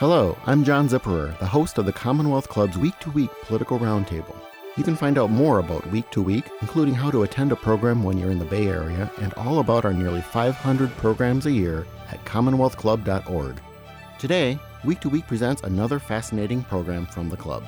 Hello, I'm John Zipperer, the host of the Commonwealth Club's Week to Week Political Roundtable. You can find out more about Week to Week, including how to attend a program when you're in the Bay Area, and all about our nearly 500 programs a year at commonwealthclub.org. Today, Week to Week presents another fascinating program from the club.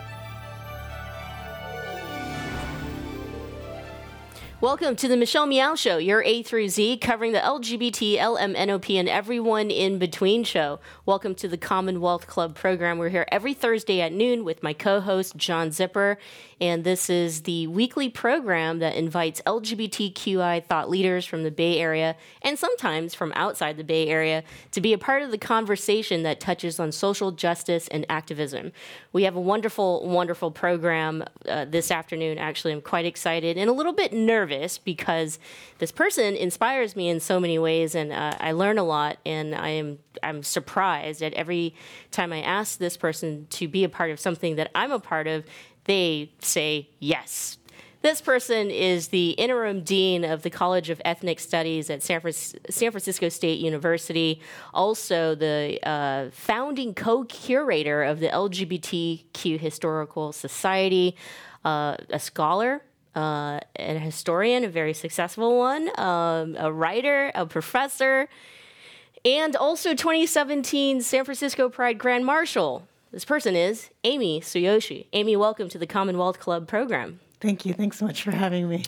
Welcome to the Michelle Meow Show, your A through Z, covering the LGBT, LMNOP, and everyone in between show. Welcome to the Commonwealth Club program. We're here every Thursday at noon with my co host, John Zipper. And this is the weekly program that invites LGBTQI thought leaders from the Bay Area and sometimes from outside the Bay Area to be a part of the conversation that touches on social justice and activism. We have a wonderful, wonderful program uh, this afternoon. Actually, I'm quite excited and a little bit nervous because this person inspires me in so many ways, and uh, I learn a lot. And I am I'm surprised at every time I ask this person to be a part of something that I'm a part of they say yes. This person is the interim dean of the College of Ethnic Studies at San, Francisco State University, also the uh, founding co curator of the LGBTQ Historical Society, uh, a scholar. Uh, a historian, a very successful one, um, a writer, a professor, and also 2017 San Francisco Pride Grand Marshal. This person is Amy Sueyoshi. Amy, welcome to the Commonwealth Club program. Thank you. Thanks so much for having me.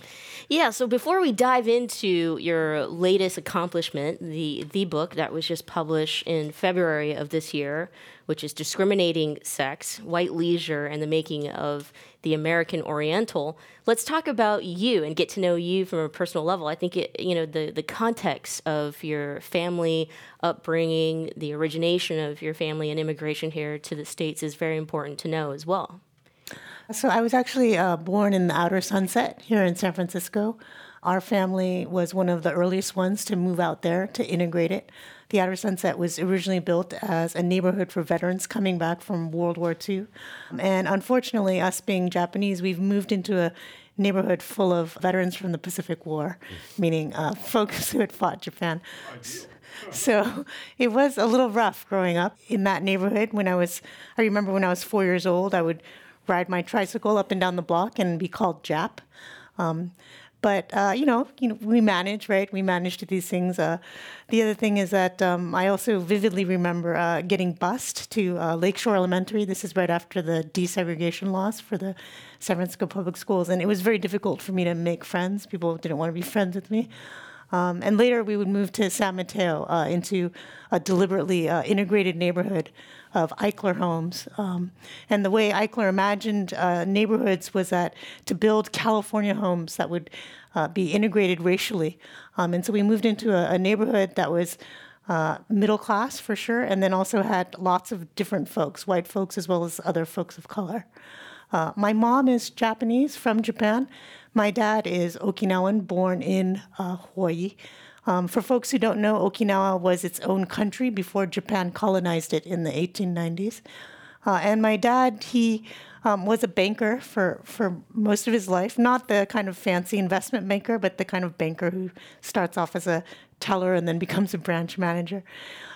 Yeah, so before we dive into your latest accomplishment, the the book that was just published in February of this year, which is Discriminating Sex, White Leisure and the Making of the American Oriental. Let's talk about you and get to know you from a personal level. I think it, you know the the context of your family upbringing, the origination of your family and immigration here to the states is very important to know as well. So I was actually uh, born in the Outer Sunset here in San Francisco. Our family was one of the earliest ones to move out there to integrate it. The Outer Sunset was originally built as a neighborhood for veterans coming back from World War II. And unfortunately, us being Japanese, we've moved into a neighborhood full of veterans from the Pacific War, meaning uh, folks who had fought Japan. So it was a little rough growing up in that neighborhood. When I was, I remember when I was four years old, I would ride my tricycle up and down the block and be called Jap. Um, but uh, you know, you know, we manage, right? We manage to these things. Uh, the other thing is that um, I also vividly remember uh, getting bused to uh, Lakeshore Elementary. This is right after the desegregation laws for the San Francisco public schools, and it was very difficult for me to make friends. People didn't want to be friends with me. Um, and later we would move to San Mateo uh, into a deliberately uh, integrated neighborhood of Eichler homes. Um, and the way Eichler imagined uh, neighborhoods was that to build California homes that would uh, be integrated racially. Um, and so we moved into a, a neighborhood that was uh, middle class for sure, and then also had lots of different folks, white folks as well as other folks of color. Uh, my mom is Japanese from Japan. My dad is Okinawan, born in uh, Hawaii. Um, for folks who don't know, Okinawa was its own country before Japan colonized it in the 1890s. Uh, and my dad, he um, was a banker for, for most of his life, not the kind of fancy investment banker, but the kind of banker who starts off as a teller and then becomes a branch manager.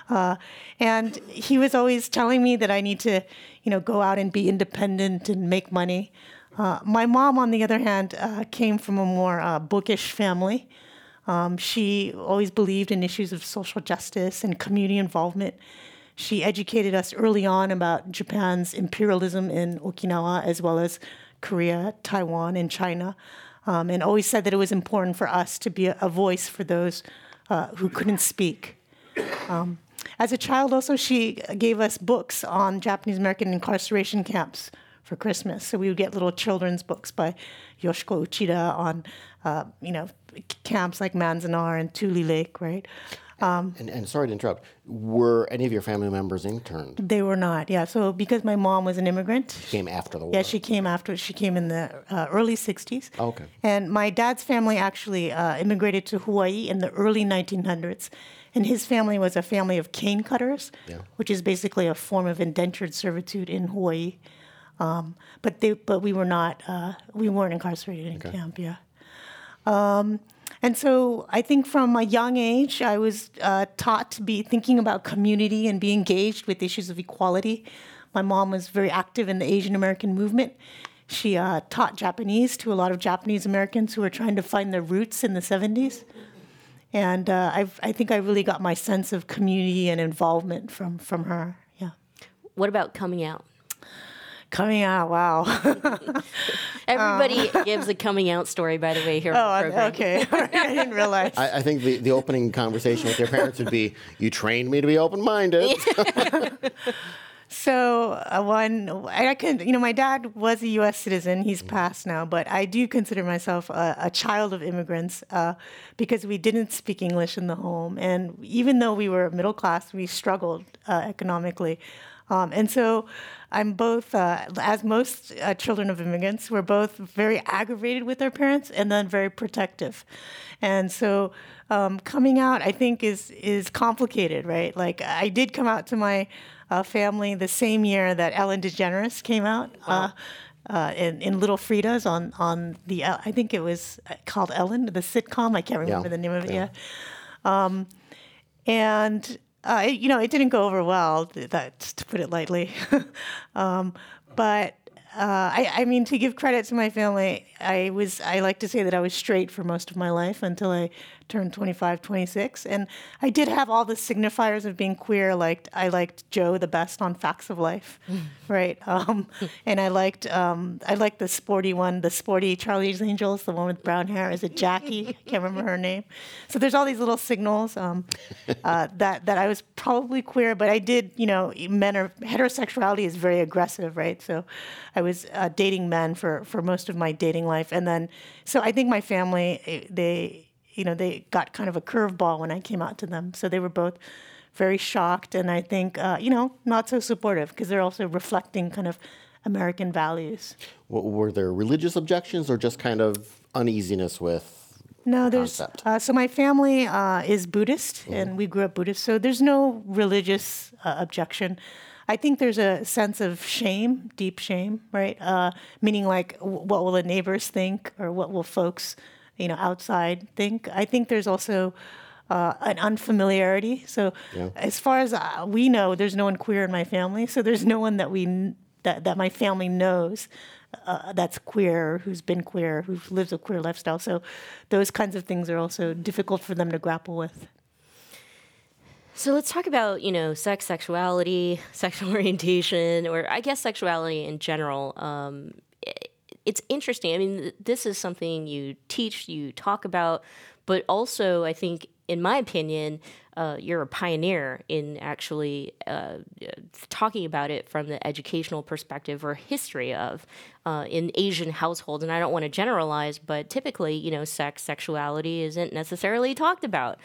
Uh, and he was always telling me that I need to, you know, go out and be independent and make money. Uh, my mom, on the other hand, uh, came from a more uh, bookish family. Um, she always believed in issues of social justice and community involvement. She educated us early on about Japan's imperialism in Okinawa, as well as Korea, Taiwan, and China, um, and always said that it was important for us to be a, a voice for those uh, who couldn't speak. Um, as a child, also, she gave us books on Japanese American incarceration camps for Christmas. So we would get little children's books by Yoshiko Uchida on, uh, you know, camps like Manzanar and Tule Lake, right? Um, and, and, sorry to interrupt, were any of your family members interned? They were not, yeah. So because my mom was an immigrant. She came after the war? Yeah, she came after. She came in the uh, early 60s. Oh, okay. And my dad's family actually uh, immigrated to Hawaii in the early 1900s. And his family was a family of cane cutters, yeah. which is basically a form of indentured servitude in Hawaii. Um, but they, but we were not, uh, we weren't incarcerated in okay. camp. Yeah. Um, and so I think from a young age, I was uh, taught to be thinking about community and be engaged with issues of equality. My mom was very active in the Asian American movement. She uh, taught Japanese to a lot of Japanese Americans who were trying to find their roots in the 70s. And uh, I've, I think I really got my sense of community and involvement from, from her. Yeah. What about coming out? Coming out, wow. Everybody gives a coming out story, by the way, here on the oh, program. okay. I didn't realize. I, I think the, the opening conversation with your parents would be, "You trained me to be open minded." So uh, one, I can, you know, my dad was a U.S. citizen. He's passed now, but I do consider myself a, a child of immigrants uh, because we didn't speak English in the home, and even though we were middle class, we struggled uh, economically. Um, and so I'm both, uh, as most uh, children of immigrants, we're both very aggravated with our parents and then very protective. And so um, coming out, I think, is is complicated, right? Like I did come out to my uh, family the same year that Ellen DeGeneres came out. Uh, uh, in, in Little Frida's on on the uh, I think it was called Ellen the sitcom I can't remember Yeah. the name of it yet, um, and uh, it, you know it didn't go over well th- that to put it lightly, um, but uh, I, I mean to give credit to my family I was I like to say that I was straight for most of my life until I turned 25 26 and I did have all the signifiers of being queer like I liked Jo the best on Facts of Life right? Um, and I liked um, I liked the sporty one the sporty Charlie's Angels the one with brown hair. Is it Jackie? I can't remember her name. So there's all these little signals um, uh, that that I was probably queer but I did you know men are heterosexuality is very aggressive right? So I was uh, dating men for for most of my dating life and then so I think my family eh, they you know they got kind of a curveball when I came out to them so they were both very shocked and I think uh, you know not so supportive because they're also reflecting kind of American values. W- Were there religious objections or just kind of uneasiness with? No, there's uh, so my family uh, is Buddhist, and we grew up Buddhist. So there's no religious uh, objection. I think there's a sense of shame, deep shame, right? Uh, meaning like, what will the neighbors think, or what will folks, you know, outside think? I think there's also uh, an unfamiliarity. So as far as uh, we know, there's no one queer in my family. So there's no one that we that that my family knows uh, that's queer, who's been queer, who lives a queer lifestyle. So those kinds of things are also difficult for them to grapple with. So let's talk about, you know, sex, sexuality, sexual orientation, or I guess sexuality in general. Um, it- it's interesting. I mean, th- this is something you teach, you talk about, but also, I think, in my opinion, uh, you're a pioneer in actually uh, talking about it from the educational perspective or history of uh, in Asian households. And I don't want to generalize, but typically, you know, sex, sexuality isn't necessarily talked about.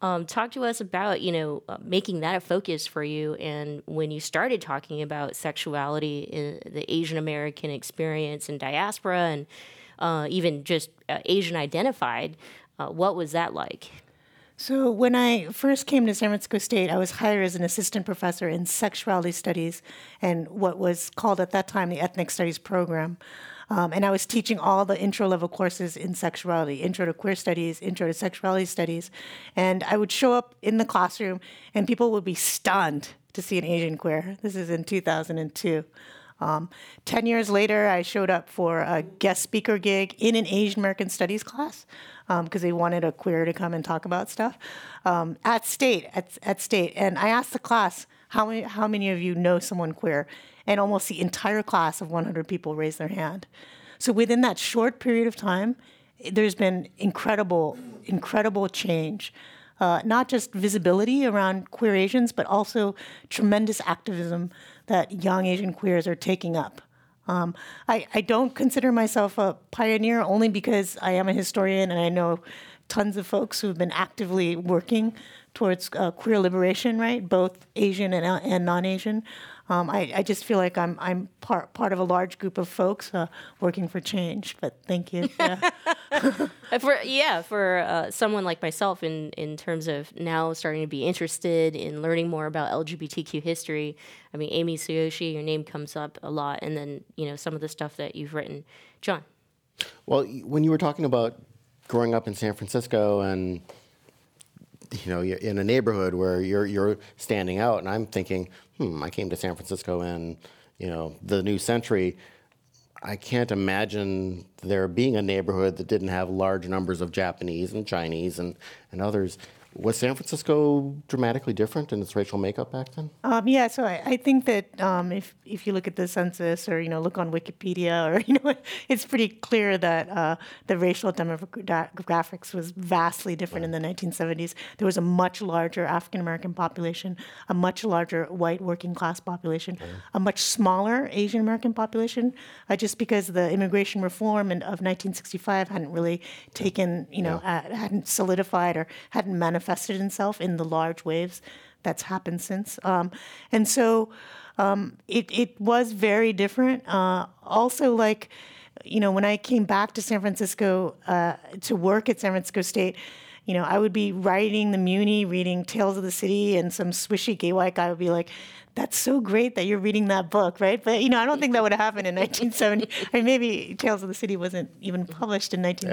Um, talk to us about you know uh, making that a focus for you, and when you started talking about sexuality in the Asian American experience and diaspora, and uh, even just uh, Asian identified. Uh, what was that like? So when I first came to San Francisco State, I was hired as an assistant professor in sexuality studies and what was called at that time the ethnic studies program. Um, and I was teaching all the intro level courses in sexuality, intro to queer studies, intro to sexuality studies. And I would show up in the classroom and people would be stunned to see an Asian queer. This is in 2002. Um, 10 years later, I showed up for a guest speaker gig in an Asian American Studies class because they wanted a queer to come and talk about stuff um, at State. At, at State, and I asked the class, "How many? How many of you know someone queer?" And almost the entire class of 100 people raised their hand. So within that short period of time, there's been incredible, incredible change. Uh, not just visibility around queer Asians, but also tremendous activism that young Asian queers are taking up. Um, I, I don't consider myself a pioneer only because I am a historian and I know tons of folks who've been actively working towards uh, queer liberation, right? Both Asian and, uh, and non-Asian. Um, I, I just feel like I'm I'm part part of a large group of folks uh, working for change. But thank you. Yeah. Uh, For yeah, for uh, someone like myself, in in terms of now starting to be interested in learning more about LGBTQ history. I mean, Amy Sueyoshi, your name comes up a lot, and then you know some of the stuff that you've written, John. Well, when you were talking about growing up in San Francisco and you know, you're in a neighborhood where you're you're standing out, and I'm thinking, hmm, I came to San Francisco in, you know, the new century. I can't imagine there being a neighborhood that didn't have large numbers of Japanese and Chinese and, and others. Was San Francisco dramatically different in its racial makeup back then? Um, yeah, so I, I think that um, if if you look at the census or you know look on Wikipedia or you know it's pretty clear that uh, the racial demographics was vastly different right. in the 1970s. There was a much larger African American population, a much larger white working class population, right. a much smaller Asian American population, uh, just because the immigration reform in, of 1965 hadn't really taken you know yeah. uh, hadn't solidified or hadn't manifested manifested itself in the large waves that's happened since. Um, and so um, it, it was very different. Uh, also, like, you know, when I came back to San Francisco uh, to work at San Francisco State, you know, I would be writing the Muni, reading Tales of the City, and some swishy gay white guy would be like, that's so great that you're reading that book, right? But you know, I don't think that would have happened in 1970. I mean, maybe Tales of the City wasn't even published in 19.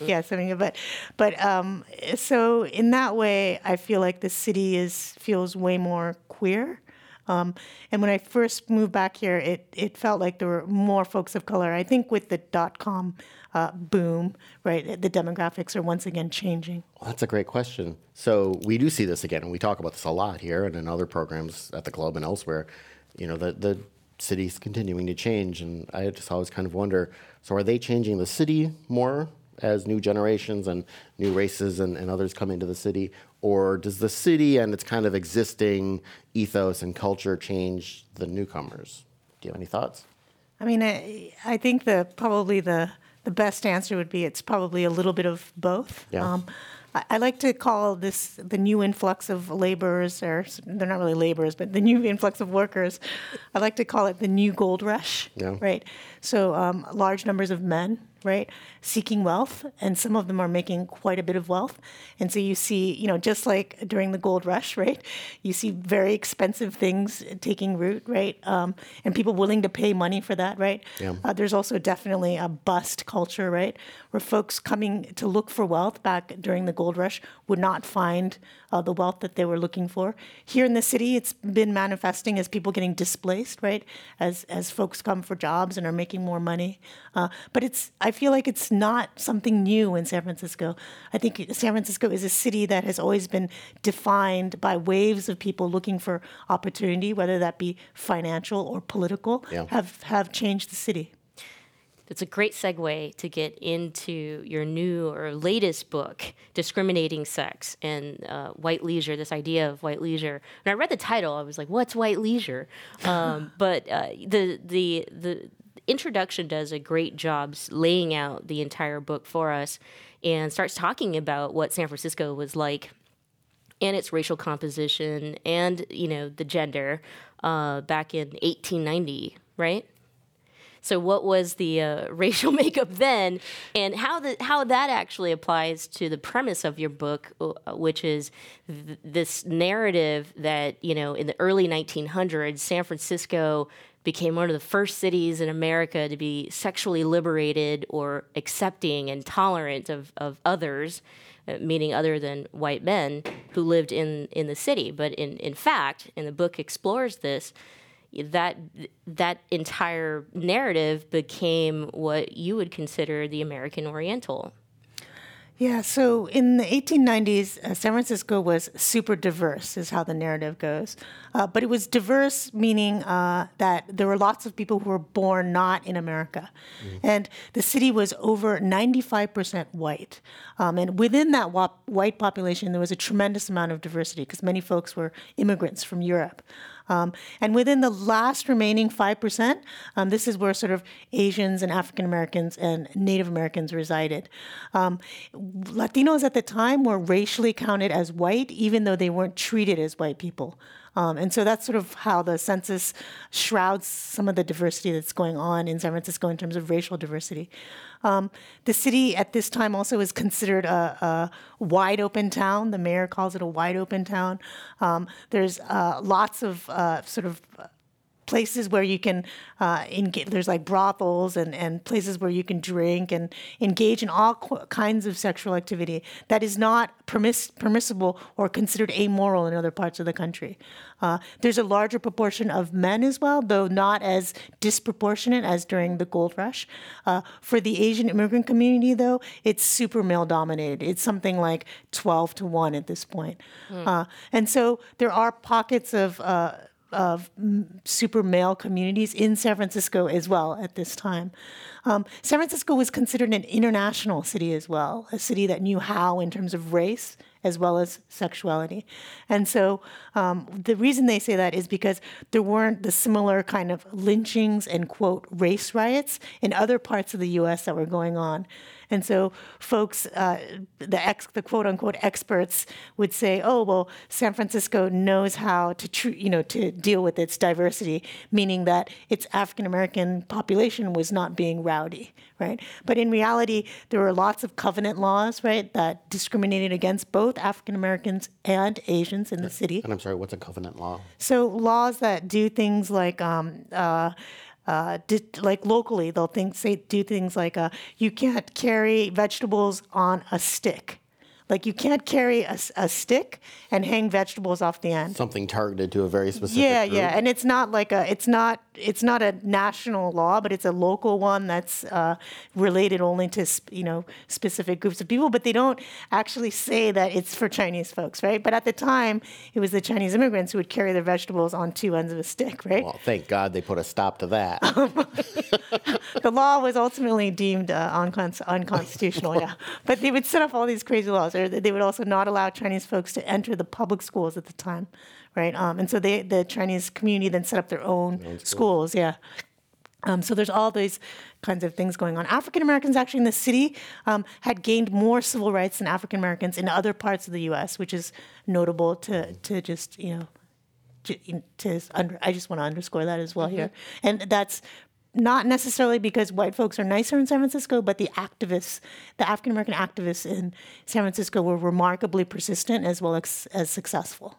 Yeah, 70. But but um, so in that way, I feel like the city is feels way more queer. Um, and when I first moved back here, it, it felt like there were more folks of color. I think with the dot com uh, boom, right? The demographics are once again changing. Well, that's a great question. So we do see this again, and we talk about this a lot here and in other programs at the club and elsewhere. You know, the the city's continuing to change, and I just always kind of wonder. So are they changing the city more as new generations and new races and, and others come into the city, or does the city and its kind of existing ethos and culture change the newcomers? Do you have any thoughts? I mean, I, I think the probably the the best answer would be it's probably a little bit of both. Yeah. Um, I, I, like to call this the new influx of laborers, or they're not really laborers, but the new influx of workers. I like to call it the new gold rush. Yeah. Right. So um, large numbers of men right, seeking wealth, and some of them are making quite a bit of wealth. And so you see, you know, just like during the gold rush, right, you see very expensive things taking root, right, um, and people willing to pay money for that, right. Yeah. Uh, there's also definitely a bust culture, right, where folks coming to look for wealth back during the gold rush would not find uh, the wealth that they were looking for. Here in the city, it's been manifesting as people getting displaced, right, as as folks come for jobs and are making more money. Uh, but it's I feel like it's not something new in San Francisco. I think San Francisco is a city that has always been defined by waves of people looking for opportunity, whether that be financial or political, yeah. have, have changed the city. That's a great segue to get into your new or latest book, Discriminating Sex and uh, White Leisure, this idea of white leisure. When I read the title, I was like, what's white leisure? Um, but uh, the, the, the, introduction does a great job laying out the entire book for us and starts talking about what San Francisco was like and its racial composition and you know the gender uh, back in 1890 right? So what was the uh, racial makeup then and how the, how that actually applies to the premise of your book uh, which is th- this narrative that you know in the early 1900s san francisco became one of the first cities in America to be sexually liberated or accepting and tolerant of, of others, uh, meaning other than white men who lived in, in the city. But in, in fact, and the book explores this, that that entire narrative became what you would consider the American Oriental. Yeah, so in the 1890s, uh, San Francisco was super diverse, is how the narrative goes. Uh, but it was diverse, meaning uh, that there were lots of people who were born not in America. Mm. And the city was over 95% white. Um, and within that white population, there was a tremendous amount of diversity because many folks were immigrants from Europe. Um, and within the last remaining 5%, um, this is where sort of Asians and African Americans and Native Americans resided. Um, Latinos at the time were racially counted as white, even though they weren't treated as white people. Um, and so that's sort of how the census shrouds some of the diversity that's going on in San Francisco in terms of racial diversity. Um, the city at this time also is considered a, a, wide open town. The mayor calls it a wide open town. Um, there's uh, lots of uh, sort of places where you can uh, engage. There's like brothels and, and places where you can drink and engage in all qu- kinds of sexual activity that is not permiss- permissible or considered amoral in other parts of the country. Uh, there's a larger proportion of men as well, though not as disproportionate as during the gold rush. Uh, for the Asian immigrant community, though, it's super male dominated. It's something like 12 to 1 at this point. Mm. Uh, and so there are pockets of uh, of super male communities in San Francisco as well at this time. Um, San Francisco was considered an international city as well, a city that knew how in terms of race as well as sexuality. And so um, the reason they say that is because there weren't the similar kind of lynchings and, quote, race riots in other parts of the US that were going on. And so folks, uh, the ex, the quote unquote experts would say, oh, well, San Francisco knows how to, tr- you know, to deal with its diversity, meaning that its African American population was not being rowdy, right? But in reality, there were lots of covenant laws, right, that discriminated against both African Americans and Asians in the city. And I'm sorry, what's a covenant law? So laws that do things like um, uh, uh, did, like locally, they'll think say do things like uh, you can't carry vegetables on a stick. Like you can't carry a, a, stick and hang vegetables off the end. Something targeted to a very specific. Yeah, group. yeah, and it's not like a. It's not. It's not a national law, but it's a local one that's uh, related only to you know specific groups of people. But they don't actually say that it's for Chinese folks, right? But at the time, it was the Chinese immigrants who would carry their vegetables on two ends of a stick, right? Well, thank God they put a stop to that. the law was ultimately deemed uh, uncon- unconstitutional. yeah, but they would set up all these crazy laws or they would also not allow Chinese folks to enter the public schools at the time, right? Um, and so they, the Chinese community then set up their own schools. Yeah. Um, so there's all these kinds of things going on. African Americans actually in the city um, had gained more civil rights than African Americans in other parts of the U.S., which is notable to to just you know to, to under, I just want to underscore that as well mm-hmm. here, and that's not necessarily because white folks are nicer in San Francisco, but the activists, the African American activists in San Francisco were remarkably persistent as well as, as successful.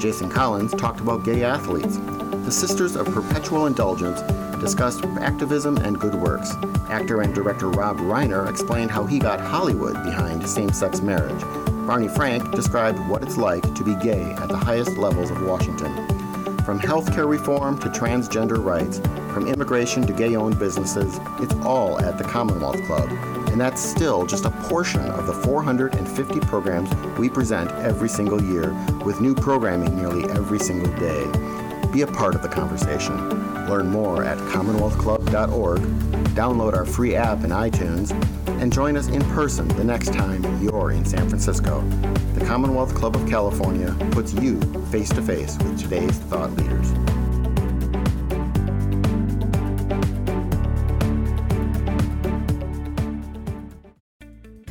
Jason Collins talked about gay athletes. The Sisters of Perpetual Indulgence discussed activism and good works. Actor and director Rob Reiner explained how he got Hollywood behind same sex marriage. Barney Frank described what it's like to be gay at the highest levels of Washington. From healthcare reform to transgender rights, from immigration to gay owned businesses, it's all at the Commonwealth Club. And that's still just a portion of the 450 programs we present every single year, with new programming nearly every single day. Be a part of the conversation. Learn more at CommonwealthClub.org, download our free app in iTunes, and join us in person the next time you're in San Francisco. The Commonwealth Club of California puts you face to face with today's thought leaders.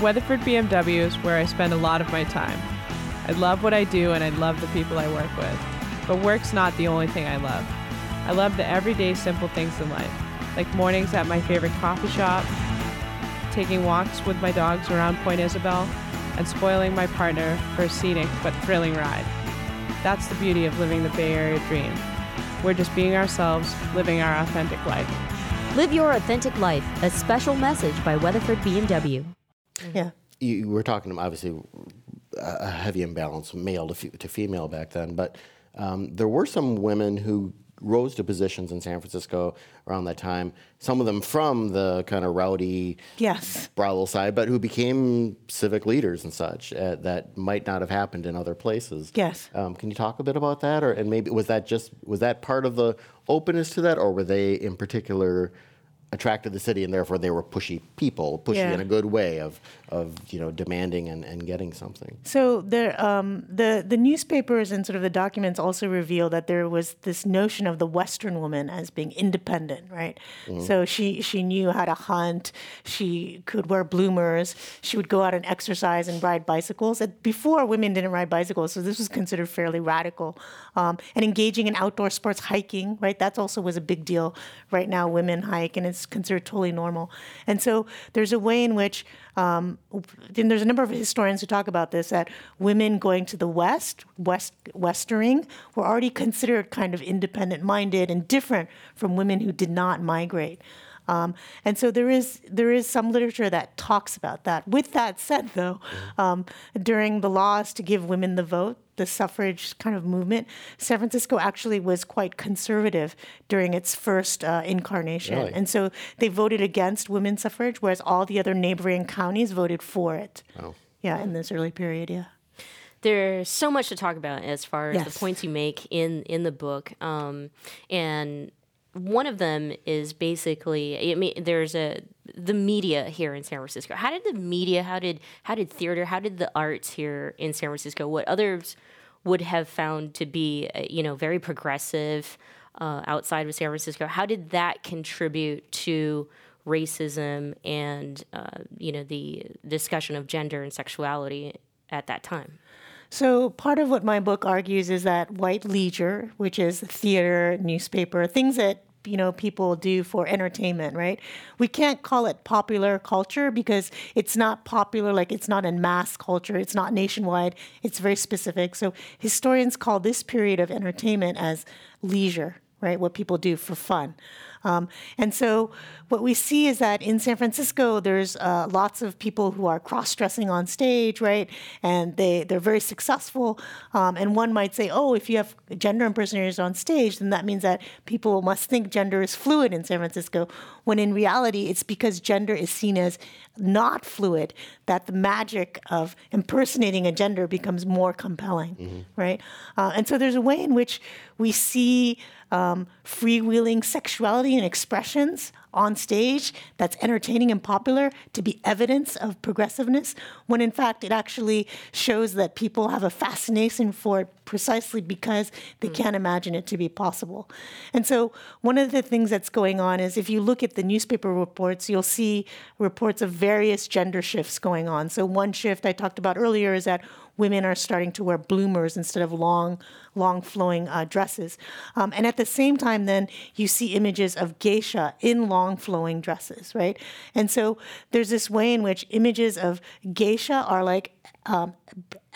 Weatherford BMW is where I spend a lot of my time. I love what I do and I love the people I work with. But work's not the only thing I love. I love the everyday simple things in life like mornings at my favorite coffee shop, taking walks with my dogs around Point Isabel, and spoiling my partner for a scenic but thrilling ride. That's the beauty of living the Bay Area dream. We're just being ourselves, living our authentic life. Live your authentic life. A special message by Weatherford BMW. Yeah. You were talking obviously a heavy imbalance, male to, f- to female back then, but um, there were some women who rose to positions in San Francisco around that time. Some of them from the kind of rowdy, yes, brothel side, but who became civic leaders and such uh, that might not have happened in other places. Yes. Um, can you talk a bit about that, or and maybe was that just was that part of the openness to that, or were they in particular? Attracted the city, and therefore they were pushy people, pushy Yeah. in a good way of, of you know demanding and, and getting something. So there, um, the the newspapers and sort of the documents also reveal that there was this notion of the Western woman as being independent, right? So she she knew how to hunt, she could wear bloomers, she would go out and exercise and ride bicycles. And before women didn't ride bicycles, so this was considered fairly radical. Um, and engaging in outdoor sports, hiking, right? That also was a big deal. Right now, women hike, and it's considered totally normal. And so there's a way in which um, there's a number of historians who talk about this that women going to the west, west westering, were already considered kind of independent minded and different from women who did not migrate. Um, and so there is there is some literature that talks about that. With that said, though, um, during the laws to give women the vote, the suffrage kind of movement, San Francisco actually was quite conservative during its first uh, incarnation, Really? and so they voted against women's suffrage, whereas all the other neighboring counties voted for it. Oh. Yeah, in this early period, yeah. There's so much to talk about as far as Yes. the points you make in in the book, um, and one of them is basically I mean there's a the media here in San Francisco. How did the media? How did how did theater? How did the arts here in San Francisco? What others would have found to be uh, you know very progressive uh, outside of San Francisco? How did that contribute to racism and uh, you know the discussion of gender and sexuality at that time? So part of what my book argues is that white leisure, which is theater, newspaper, things that you know people do for entertainment, right? We can't call it popular culture because it's not popular, like it's not in mass culture, it's not nationwide, it's very specific. So historians call this period of entertainment as leisure, right? What people do for fun. Um, and so what we see is that in San Francisco, there's uh, lots of people who are cross-dressing on stage, right? And they, they're very successful. Um, and one might say, oh, if you have gender impersonators on stage, then that means that people must think gender is fluid in San Francisco, when in reality, it's because gender is seen as not fluid that the magic of impersonating a gender becomes more compelling, right? Uh, and so there's a way in which we see um, freewheeling sexuality and expressions on stage that's entertaining and popular to be evidence of progressiveness, when in fact it actually shows that people have a fascination for it precisely because they can't imagine it to be possible. And so, one of the things that's going on is if you look at the newspaper reports, you'll see reports of various gender shifts going on. So, one shift I talked about earlier is that women are starting to wear bloomers instead of long, long flowing uh, dresses. Um, and at the same time, then you see images of geisha in long flowing dresses, right? And so there's this way in which images of geisha are like um,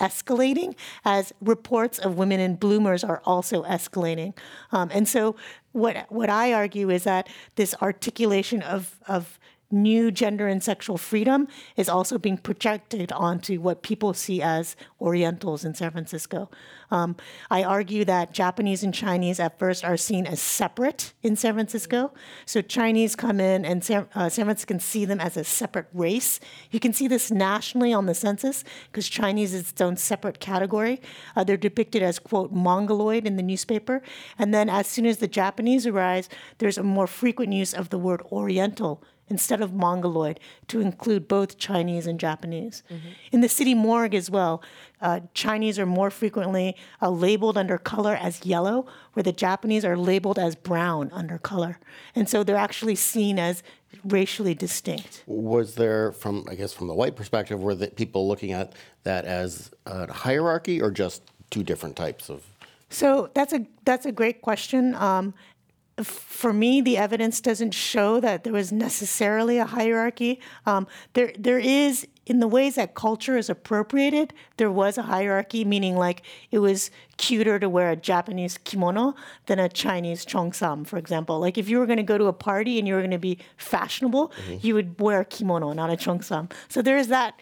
escalating as reports of women in bloomers are also escalating. Um, and so what what I argue is that this articulation of of new gender and sexual freedom is also being projected onto what people see as Orientals in San Francisco. Um, I argue that Japanese and Chinese at first are seen as separate in San Francisco. So Chinese come in and San, uh, San Franciscans see them as a separate race. You can see this nationally on the census because Chinese is its own separate category. Uh, they're depicted as, quote, mongoloid in the newspaper. And then as soon as the Japanese arise, there's a more frequent use of the word Oriental instead of Mongoloid to include both Chinese and Japanese. In the city morgue as well, uh, Chinese are more frequently uh, labeled under color as yellow, where the Japanese are labeled as brown under color. And so they're actually seen as racially distinct. Was there, from I guess from the white perspective, were the people looking at that as a hierarchy or just two different types of? So that's a that's a great question. Um, for me, the evidence doesn't show that there was necessarily a hierarchy. Um, there there is in the ways that culture is appropriated. There was a hierarchy, meaning like it was cuter to wear a Japanese kimono than a Chinese cheongsam, for example. Like if you were going to go to a party and you were going to be fashionable, you would wear a kimono, not a cheongsam. So there is that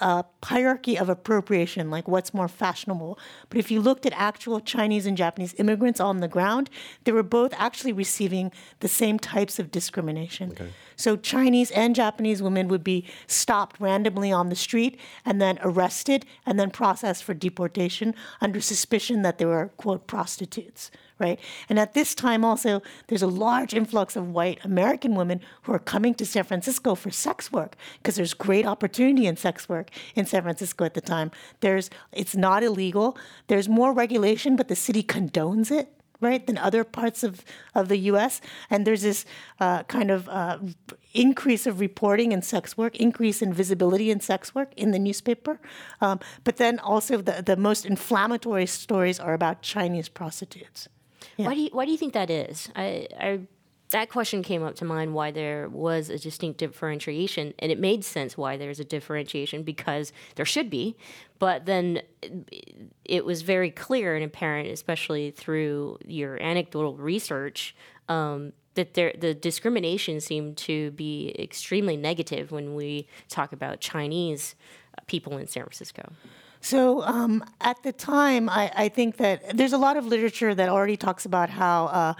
a hierarchy of appropriation, like what's more fashionable. But if you looked at actual Chinese and Japanese immigrants on the ground, they were both actually receiving the same types of discrimination. Okay. So Chinese and Japanese women would be stopped randomly on the street and then arrested and then processed for deportation under suspicion that they were, quote, prostitutes right? And at this time, also, there's a large influx of white American women who are coming to San Francisco for sex work because there's great opportunity in sex work in San Francisco at the time. There's, it's not illegal. There's more regulation, but the city condones it right, than other parts of, of the US. And there's this uh, kind of uh, increase of reporting in sex work, increase in visibility in sex work in the newspaper. Um, but then also the, the most inflammatory stories are about Chinese prostitutes. Yeah. Why do you Why do you think that is? I, I that question came up to mind why there was a distinct differentiation, and it made sense why there's a differentiation because there should be, but then it was very clear and apparent, especially through your anecdotal research, um, that there, the discrimination seemed to be extremely negative when we talk about Chinese people in San Francisco. So um, at the time, I, I, think that there's a lot of literature that already talks about how. Uh,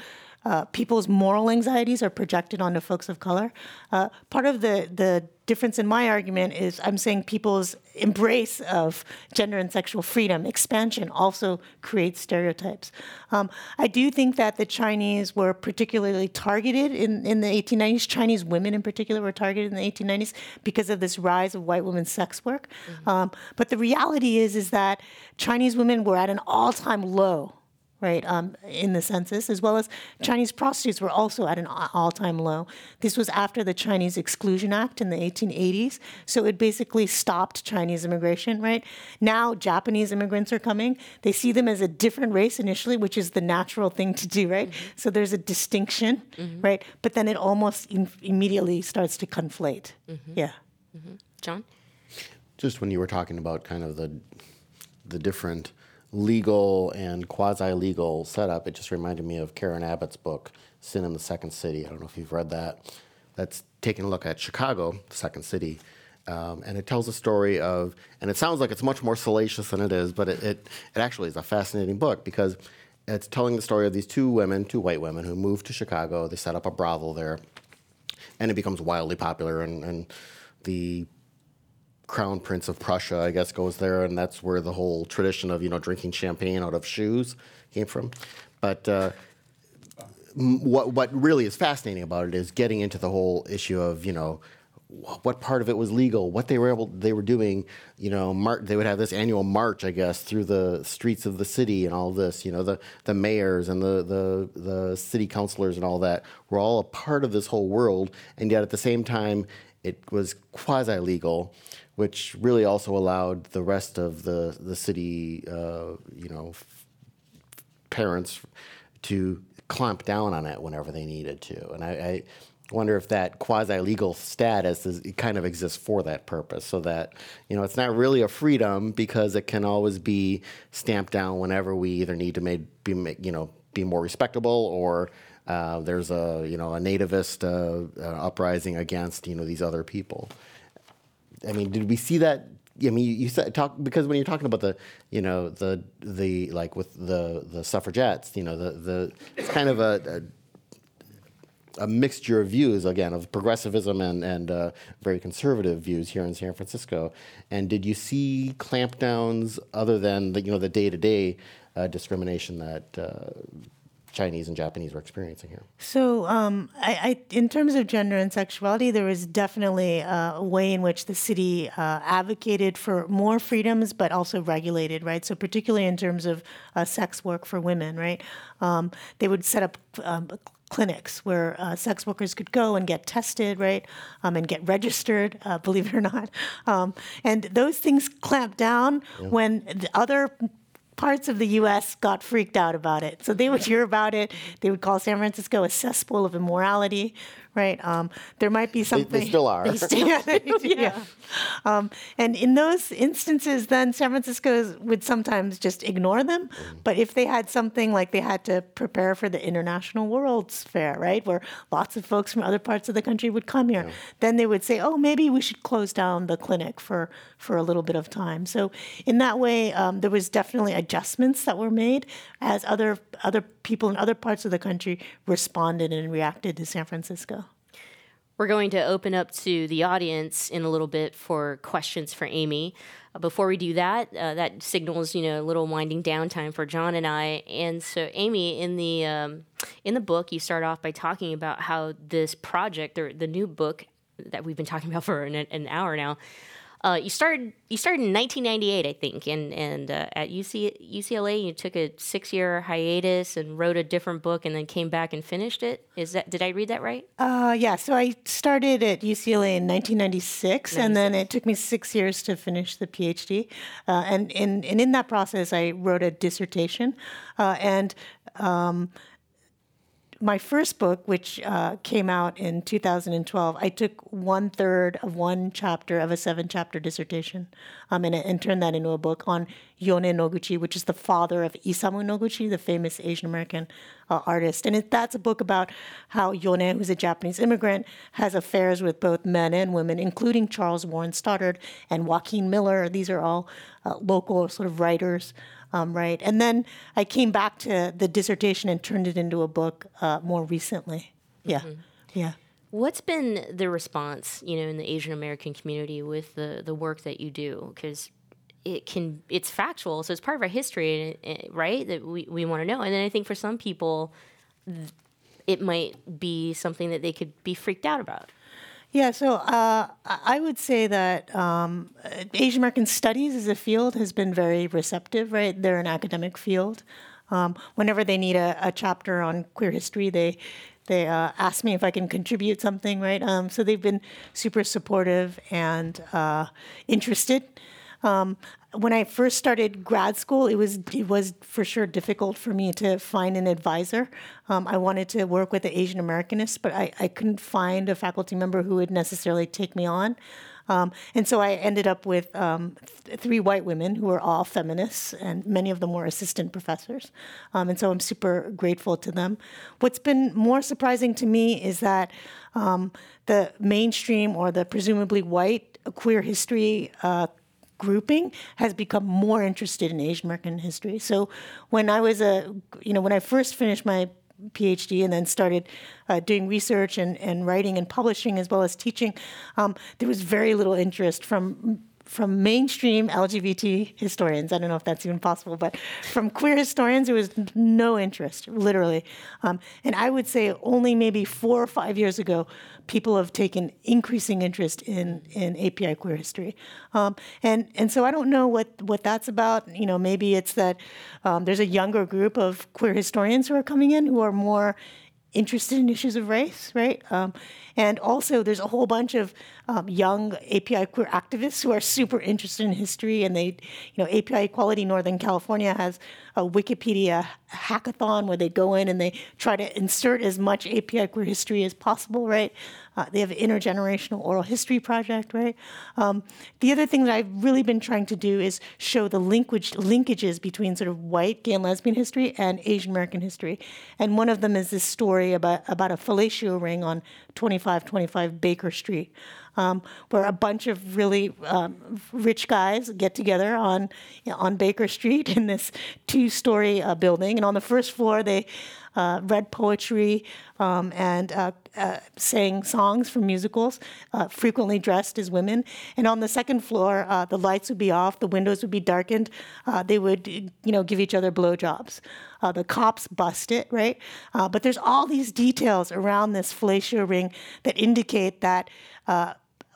uh, people's moral anxieties are projected onto folks of color. Uh, part of the, the difference in my argument is I'm saying people's embrace of gender and sexual freedom, expansion, also creates stereotypes. Um, I do think that the Chinese were particularly targeted in, in the 1890s. Chinese women, in particular, were targeted in the 1890s because of this rise of white women's sex work. Mm-hmm. Um, but the reality is, is that Chinese women were at an all-time low right, um, in the census, as well as Chinese prostitutes were also at an all time low. This was after the Chinese Exclusion Act in the 1880s. So it basically stopped Chinese immigration, right? Now Japanese immigrants are coming. They see them as a different race initially, which is the natural thing to do, right? Mm-hmm. So there's a distinction, mm-hmm. right? But then it almost in- immediately starts to conflate. Mm-hmm. Yeah. Mm-hmm. John? Just when you were talking about kind of the the different legal and quasi legal setup, it just reminded me of Karen Abbott's book, Sin in the Second City. I don't know if you've read that. That's taking a look at Chicago, the second city. Um, and it tells a story of, and it sounds like it's much more salacious than it is, but it, it, it actually is a fascinating book because it's telling the story of these two women, two white women, who moved to Chicago. They set up a brothel there, and it becomes wildly popular. And, and the crown prince of Prussia, I guess, goes there, and that's where the whole tradition of you know drinking champagne out of shoes came from. But uh, what what really is fascinating about it is getting into the whole issue of you know what part of it was legal, what they were able they were doing. You know, mar- they would have this annual march, I guess, through the streets of the city and all this. You know, the the mayors and the the the city councilors and all that were all a part of this whole world, and yet at the same time, it was quasi legal which really also allowed the rest of the the city, uh, you know, f- parents to clamp down on it whenever they needed to. And I, I wonder if that quasi legal status is, kind of exists for that purpose, so that you know it's not really a freedom because it can always be stamped down whenever we either need to make, be you know be more respectable or uh, there's a you know a nativist uh, uh, uprising against you know these other people. I mean, did we see that? I mean, you, said talk because when you're talking about the, you know, the the like with the the suffragettes, you know, the the it's kind of a, a, a mixture of views again of progressivism and and uh, very conservative views here in San Francisco. And did you see clampdowns other than the you know the day to day discrimination that uh, Chinese and Japanese were experiencing here. So, um, I, I, in terms of gender and sexuality, there was definitely a way in which the city uh, advocated for more freedoms, but also regulated, right? So, particularly in terms of uh, sex work for women, right? Um, they would set up um, clinics where uh, sex workers could go and get tested, right, um, and get registered, uh, believe it or not. Um, and those things clamped down yeah. when the other parts of the U.S. got freaked out about it. So they would hear about it. They would call San Francisco a cesspool of immorality, right? Um, there might be something. They, they still are. They still, yeah. yeah. Um, and in those instances, then San Francisco would sometimes just ignore them. Mm. But if they had something like they had to prepare for the International World's Fair, right, where lots of folks from other parts of the country would come here, yeah. then they would say, "Oh, maybe we should close down the clinic for for a little bit of time." So in that way, um, there was definitely adjustments that were made as other other people in other parts of the country responded and reacted to San Francisco. We're going to open up to the audience in a little bit for questions for Amy. Uh, before we do that, uh, that signals you know a little winding down time for John and I. And so, Amy, in the um, in the book, you start off by talking about how this project, the, the new book that we've been talking about for an, an hour now, uh, you started you started in 1998, I think, and and uh, at UC, UCLA you took a six year hiatus and wrote a different book, and then came back and finished it. Is that did I read that right? Uh, yeah. So I started at UCLA in 1996, and then it took me six years to finish the PhD, uh, and and and in that process I wrote a dissertation, uh, and. Um, my first book, which uh, came out in 2012, I took one third of one chapter of a seven chapter dissertation um, and, and, turned that into a book on Yone Noguchi, which is the father of Isamu Noguchi, the famous Asian American uh, artist. And it, that's a book about how Yone, who's a Japanese immigrant, has affairs with both men and women, including Charles Warren Stoddard and Joaquin Miller. These are all uh, local sort of writers um, right? And then I came back to the dissertation and turned it into a book uh, more recently. Yeah, mm-hmm. yeah. What's been the response, you know, in the Asian American community with the the work that you do? Because it can it's factual, so it's part of our history, right? That we we want to know. And then I think for some people, it might be something that they could be freaked out about. Yeah, so uh, I would say that um, Asian American studies as a field has been very receptive, right? They're an academic field. Um, whenever they need a, a, chapter on queer history, they they uh, ask me if I can contribute something, right? Um, so they've been super supportive and uh, interested. Um, when I first started grad school, it was it was for sure difficult for me to find an advisor. Um, I wanted to work with the Asian Americanists, but I, I couldn't find a faculty member who would necessarily take me on. Um, and so I ended up with um, th- three white women who were all feminists, and many of them were assistant professors. Um, and so I'm super grateful to them. What's been more surprising to me is that um, the mainstream or the presumably white queer history uh, grouping has become more interested in Asian American history. So when I was a, you know, when I first finished my PhD and then started uh, doing research and, and writing and publishing as well as teaching, um, there was very little interest from from mainstream LGBT historians, I don't know if that's even possible, but from queer historians, there was no interest, literally. Um, and I would say only maybe four or five years ago, people have taken increasing interest in, in API queer history. Um, and, and so I don't know what, what that's about. You know, maybe it's that um, there's a younger group of queer historians who are coming in who are more interested in issues of race, right? Um, and also, there's a whole bunch of um, young API queer activists who are super interested in history, and they, you know, API Equality Northern California has a Wikipedia hackathon where they go in and they try to insert as much API queer history as possible, right? Uh, they have an intergenerational oral history project, right? Um, the other thing that I've really been trying to do is show the linkage, linkages between sort of white gay and lesbian history and Asian American history. And one of them is this story about, about a fellatio ring on 2525 Baker Street um, where a bunch of really um, rich guys get together on you know, on Baker Street in this two-story uh, building, and on the first floor they uh, read poetry um, and uh, uh, sang songs from musicals, uh, frequently dressed as women. And on the second floor, uh, the lights would be off, the windows would be darkened. Uh, they would, you know, give each other blowjobs. the cops bust it, right? but there's all these details around this fellatio ring that indicate that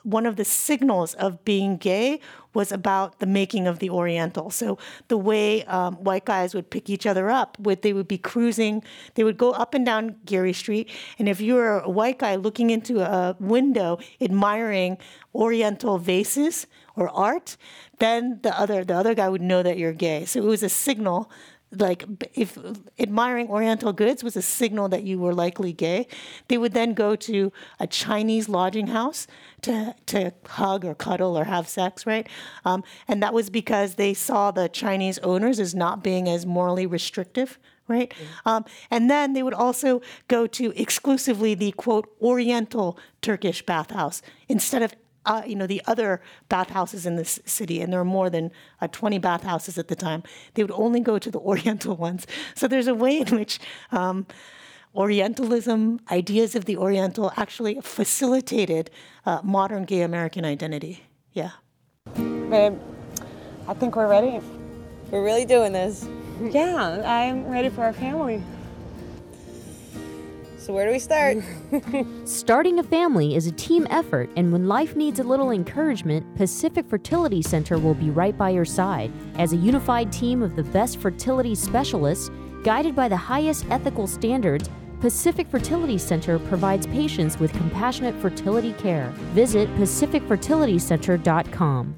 one of the signals of being gay was about the making of the Oriental. So the way um, white guys would pick each other up, would they would be cruising, they would go up and down Geary Street, and if you were a white guy looking into a window admiring Oriental vases or art, then the other the other guy would know that you're gay. So it was a signal like if admiring oriental goods was a signal that you were likely gay they would then go to a chinese lodging house to, to hug or cuddle or have sex right um, and that was because they saw the chinese owners as not being as morally restrictive right mm-hmm. um, and then they would also go to exclusively the quote oriental turkish bathhouse instead of uh, you know, the other bathhouses in this city, and there were more than uh, 20 bathhouses at the time. They would only go to the Oriental ones. So there's a way in which um, Orientalism, ideas of the Oriental, actually facilitated uh, modern gay American identity. Yeah. Babe, I think we're ready. We're really doing this. Yeah, I'm ready for our family. So, where do we start? Starting a family is a team effort, and when life needs a little encouragement, Pacific Fertility Center will be right by your side. As a unified team of the best fertility specialists, guided by the highest ethical standards, Pacific Fertility Center provides patients with compassionate fertility care. Visit pacificfertilitycenter.com.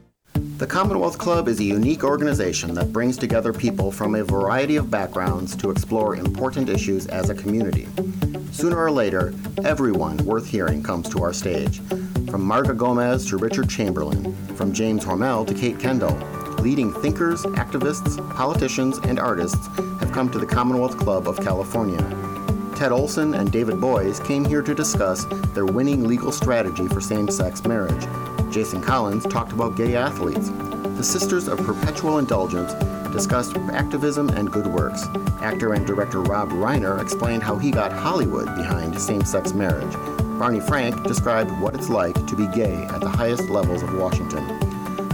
The Commonwealth Club is a unique organization that brings together people from a variety of backgrounds to explore important issues as a community. Sooner or later, everyone worth hearing comes to our stage. From Marga Gomez to Richard Chamberlain, from James Hormel to Kate Kendall, leading thinkers, activists, politicians, and artists have come to the Commonwealth Club of California. Ted Olson and David Boies came here to discuss their winning legal strategy for same sex marriage. Jason Collins talked about gay athletes. The Sisters of Perpetual Indulgence discussed activism and good works. Actor and director Rob Reiner explained how he got Hollywood behind same sex marriage. Barney Frank described what it's like to be gay at the highest levels of Washington.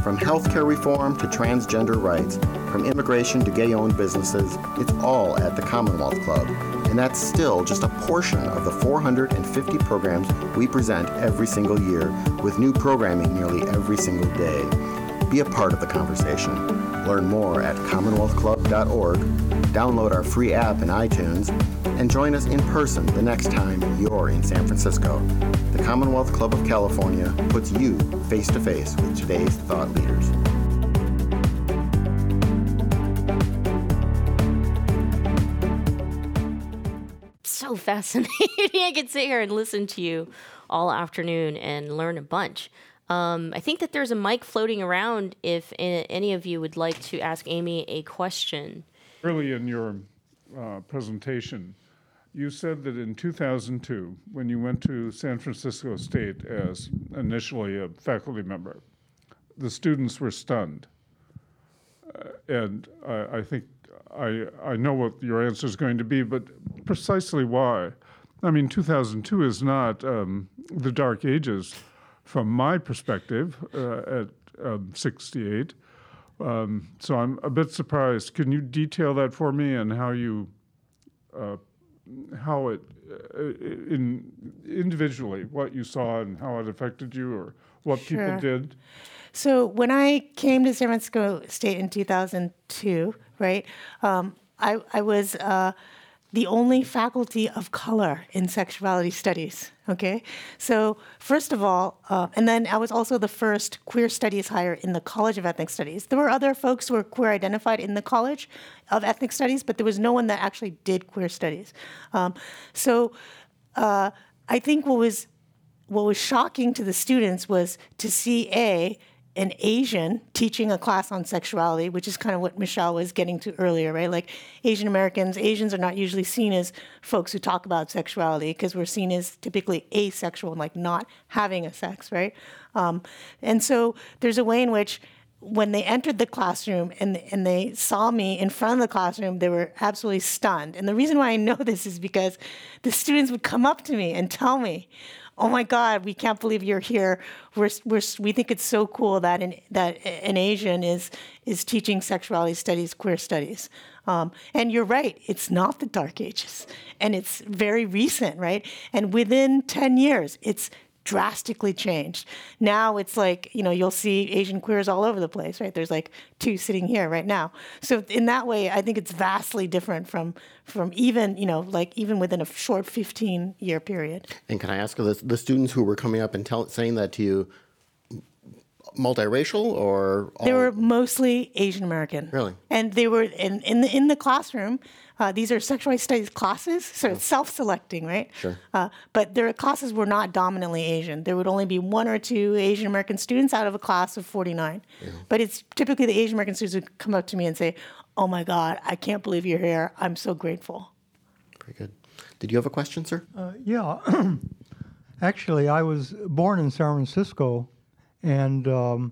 From healthcare reform to transgender rights, from immigration to gay owned businesses, it's all at the Commonwealth Club. And that's still just a portion of the 450 programs we present every single year, with new programming nearly every single day. Be a part of the conversation. Learn more at CommonwealthClub.org, download our free app in iTunes, and join us in person the next time you're in San Francisco. The Commonwealth Club of California puts you face to face with today's thought leaders. So fascinating. I could sit here and listen to you all afternoon and learn a bunch. Um, I think that there's a mic floating around if any of you would like to ask Amy a question. Early in your uh, presentation, you said that in 2002, when you went to San Francisco State as initially a faculty member, the students were stunned. Uh, and I, I think I, I know what your answer is going to be, but precisely why? I mean, 2002 is not um, the dark ages from my perspective uh, at um, 68. Um, so I'm a bit surprised. Can you detail that for me and how you, uh, how it, uh, in individually, what you saw and how it affected you, or what sure. people did? So when I came to San Francisco State in 2002, right, um, I, I was uh, the only faculty of color in sexuality studies. Okay, so first of all, uh, and then I was also the first queer studies hire in the College of Ethnic Studies. There were other folks who were queer identified in the College of Ethnic Studies, but there was no one that actually did queer studies. Um, so uh, I think what was what was shocking to the students was to see a an Asian teaching a class on sexuality, which is kind of what Michelle was getting to earlier, right? Like Asian Americans, Asians are not usually seen as folks who talk about sexuality because we're seen as typically asexual and like not having a sex, right? Um, and so there's a way in which when they entered the classroom and, and they saw me in front of the classroom, they were absolutely stunned. And the reason why I know this is because the students would come up to me and tell me, oh my God, we can't believe you're here. We're, we're, we think it's so cool that an, that an Asian is, is teaching sexuality studies, queer studies. Um, and you're right, it's not the Dark Ages. And it's very recent, right? And within 10 years, it's drastically changed. Now it's like, you know, you'll see Asian queers all over the place, right? There's like two sitting here right now. So in that way, I think it's vastly different from from even, you know, like even within a short 15 year period. And can I ask the, the students who were coming up and tell, saying that to you, multiracial or They were mostly Asian American. Really? And they were in, in the in the classroom. Uh, these are sexual studies classes, so it's self-selecting, right? Sure. Uh, but their classes were not dominantly Asian. There would only be one or two Asian American students out of a class of 49. Yeah. But it's typically the Asian American students who come up to me and say, "Oh my God, I can't believe you're here. I'm so grateful." Very good. Did you have a question, sir? Yeah. Actually, I was born in San Francisco, and um,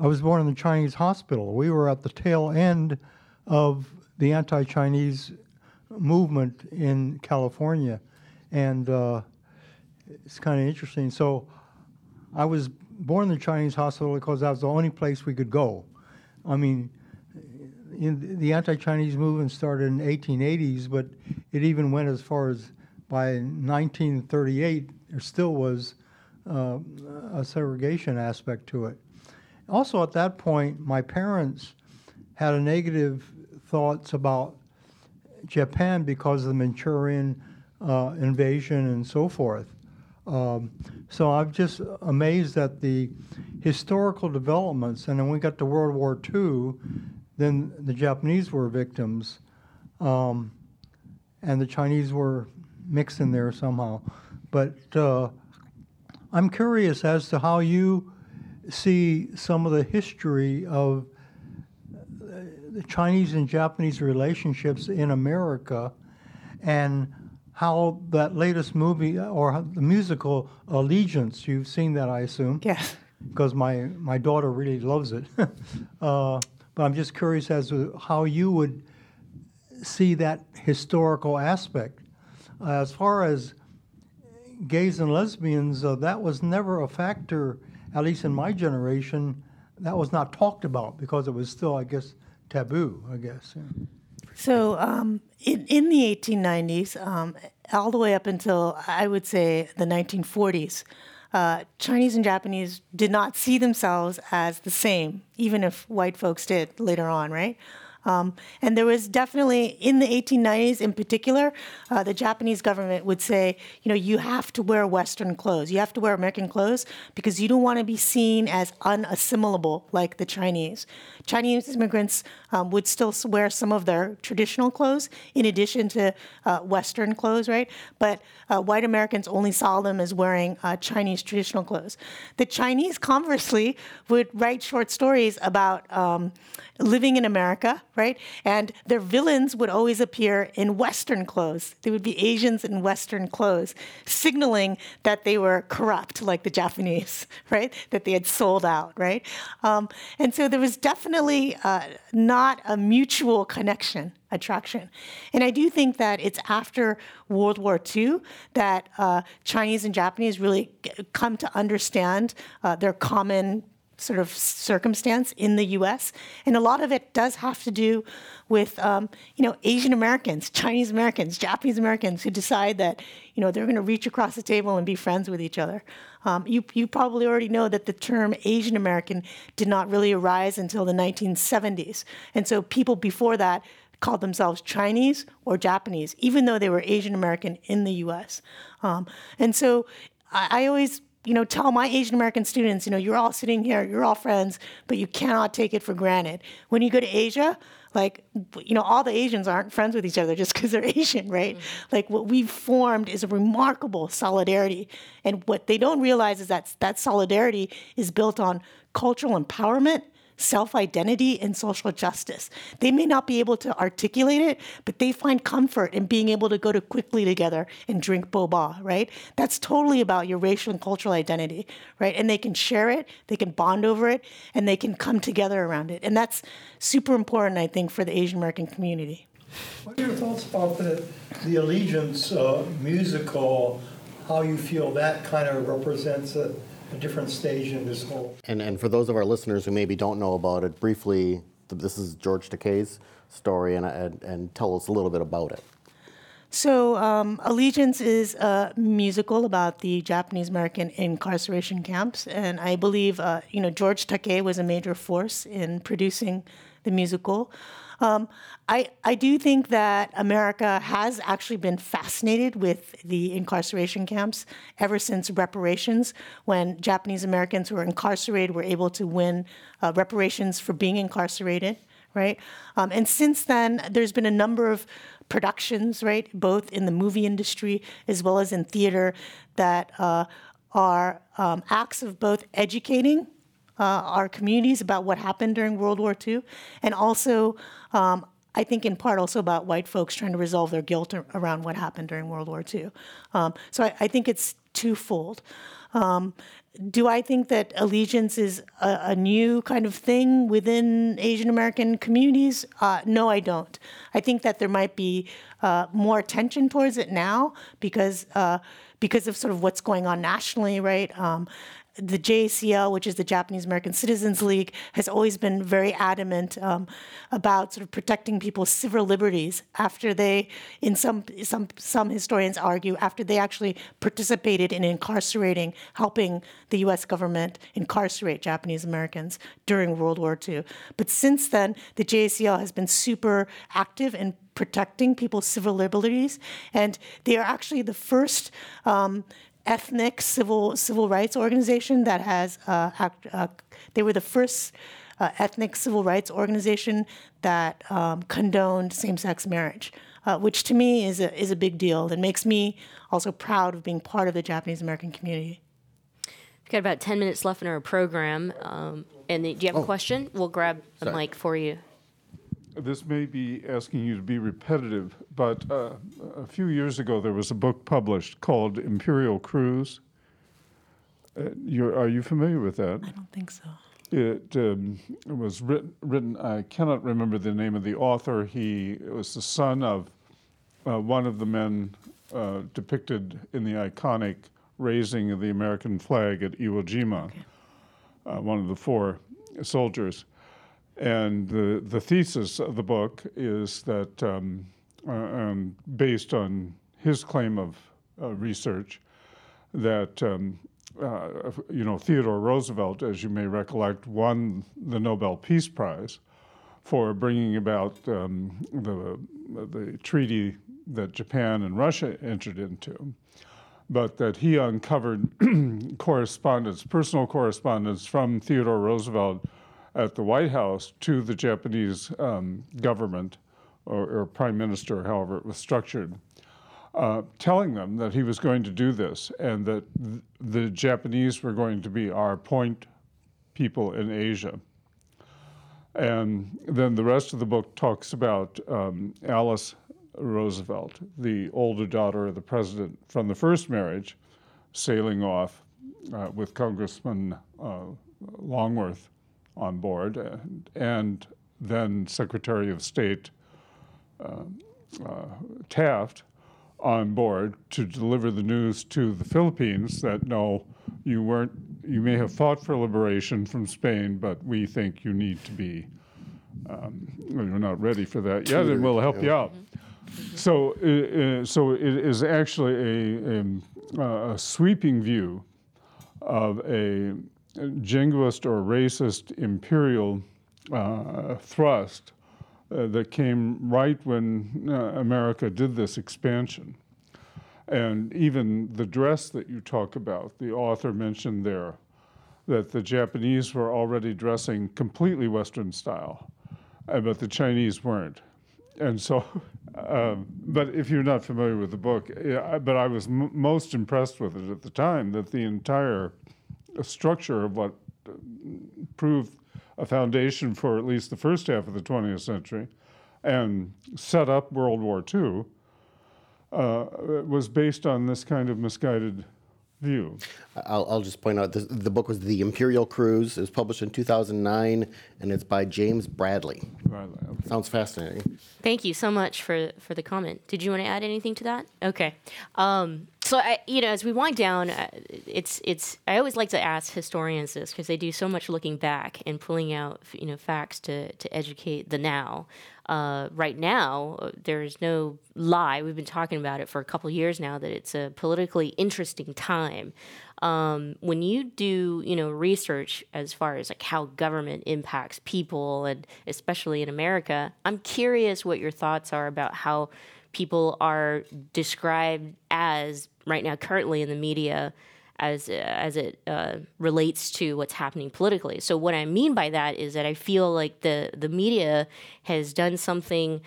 I was born in the Chinese hospital. We were at the tail end of the anti Chinese movement in California, and uh, it's kind of interesting. So, I was born in the Chinese hospital because that was the only place we could go. I mean, the anti-Chinese movement started in 1880s, but it even went as far as by 1938 there still was uh, a segregation aspect to it. Also, at that point, my parents had a negative thoughts about Japan because of the Manchurian uh, invasion and so forth. Um, so I'm just amazed at the historical developments. And then we got to World War II, then the Japanese were victims, um, and the Chinese were mixed in there somehow. But uh, I'm curious as to how you see some of the history of the Chinese and Japanese relationships in America and how that latest movie or the musical Allegiance, you've seen that, I assume Yes. because my, my daughter really loves it. uh, but I'm just curious as to how you would see that historical aspect. Uh, as far as gays and lesbians, uh, that was never a factor, at least in my generation. That was not talked about because it was still, I guess, taboo, I guess. yeah. So um, in, in the 1890s, um, all the way up until I would say the 1940s, uh, Chinese and Japanese did not see themselves as the same, even if white folks did later on, right? Um, and there was definitely in the 1890s, in particular, uh, the Japanese government would say, you know, you have to wear Western clothes, you have to wear American clothes because you don't want to be seen as unassimilable like the Chinese. Chinese immigrants um, would still wear some of their traditional clothes in addition to uh, Western clothes, right? But uh, white Americans only saw them as wearing uh, Chinese traditional clothes. The Chinese, conversely, would write short stories about um, living in America, right? And their villains would always appear in Western clothes. They would be Asians in Western clothes, signaling that they were corrupt, like the Japanese, right? That they had sold out, right? Um, and so there was definitely uh, not a mutual connection attraction. And I do think that it's after World War II that uh, Chinese and Japanese really come to understand uh, their common sort of circumstance in the U.S. And a lot of it does have to do with, um, you know, Asian Americans, Chinese Americans, Japanese Americans who decide that, you know, they're going to reach across the table and be friends with each other. Um, you, you probably already know that the term Asian American did not really arise until the 1970s. And so people before that called themselves Chinese or Japanese, even though they were Asian American in the US. Um, and so I, I always you know, tell my Asian American students, you know, you're all sitting here, you're all friends, but you cannot take it for granted. When you go to Asia, like, you know, all the Asians aren't friends with each other just because they're Asian, right? Mm-hmm. Like, what we've formed is a remarkable solidarity. And what they don't realize is that that solidarity is built on cultural empowerment self identity and social justice. They may not be able to articulate it, but they find comfort in being able to go to quickly together and drink boba, right? That's totally about your racial and cultural identity, right? And they can share it, they can bond over it, and they can come together around it. And that's super important, I think, for the Asian American community. What are your thoughts about the, the Allegiance uh, musical, how you feel that kind of represents a, a different stage in this whole? And, and for those of our listeners who maybe don't know about it, briefly, this is George Takei's story, and, and, and tell us a little bit about it. So, um, Allegiance is a musical about the Japanese American incarceration camps, and I believe uh, you know George Takei was a major force in producing the musical. Um, I I do think that America has actually been fascinated with the incarceration camps ever since reparations, when Japanese Americans who were incarcerated were able to win uh, reparations for being incarcerated, right? Um, and since then, there's been a number of productions, right, both in the movie industry as well as in theater, that uh, are um, acts of both educating uh, our communities about what happened during World War II, and also, um, I think, in part, also about white folks trying to resolve their guilt around what happened during World War II. Um, so I, I, think it's twofold. Um, do I think that allegiance is a, a, new kind of thing within Asian American communities? Uh, no, I don't. I think that there might be uh, more attention towards it now because uh, because of sort of what's going on nationally, right? Um, the JACL, which is the Japanese American Citizens League, has always been very adamant um, about sort of protecting people's civil liberties after they, in some some some historians argue, after they actually participated in incarcerating, helping the U.S. government incarcerate Japanese Americans during World War II. But since then, the JACL has been super active in protecting people's civil liberties, and they are actually the first. Um, ethnic civil civil rights organization that has uh, act, uh, they were the first uh, ethnic civil rights organization that um, condoned same-sex marriage, uh, which to me is a is a big deal and makes me also proud of being part of the Japanese American community. We've got about ten minutes left in our program, um, and the, do you have oh. a question? We'll grab a Sorry. mic for you this may be asking you to be repetitive, but uh, a few years ago there was a book published called Imperial Cruise. Uh, are you familiar with that? I don't think so. It, um, it was written, written, I cannot remember the name of the author. He was the son of uh, one of the men uh, depicted in the iconic raising of the American flag at Iwo Jima, okay. Uh, one of the four soldiers. And the, the thesis of the book is that, um, uh, um, based on his claim of uh, research, that um, uh, you know Theodore Roosevelt, as you may recollect, won the Nobel Peace Prize for bringing about um, the the treaty that Japan and Russia entered into, but that he uncovered correspondence, personal correspondence from Theodore Roosevelt at the White House to the Japanese um, government or, or, prime minister, however it was structured, uh, telling them that he was going to do this and that th- the Japanese were going to be our point people in Asia. And then the rest of the book talks about um, Alice Roosevelt, the older daughter of the president from the first marriage, sailing off uh, with Congressman uh, Longworth on board, and, and then Secretary of State uh, uh, Taft on board to deliver the news to the Philippines that no, you weren't, you may have fought for liberation from Spain, but we think you need to be, um, you're not ready for that yet, and we'll help yeah. you out. So, uh, uh, so it is actually a, a, a sweeping view of a jingoist or racist imperial uh, thrust uh, that came right when uh, America did this expansion. And even the dress that you talk about, the author mentioned there that the Japanese were already dressing completely Western style, uh, but the Chinese weren't. And so, um, but if you're not familiar with the book, yeah, but I was m- most impressed with it at the time that the entire a structure of what proved a foundation for at least the first half of the 20th century and set up World War II uh, was based on this kind of misguided view. I'll, I'll just point out this, the book was The Imperial Cruise. It was published in 2009 and it's by James Bradley. Bradley okay. Sounds fascinating. Thank you so much for, for the comment. Did you want to add anything to that? Okay. Um, so I, you know, as we wind down, uh, it's it's. I always like to ask historians this because they do so much looking back and pulling out, you know, facts to to educate the now. Uh, right now, uh, there's no lie. We've been talking about it for a couple years now that it's a politically interesting time. Um, when you do, you know, research as far as like how government impacts people, and especially in America, I'm curious what your thoughts are about how people are described as right now, currently in the media, as as it uh, relates to what's happening politically. So what I mean by that is that I feel like the the media has done something.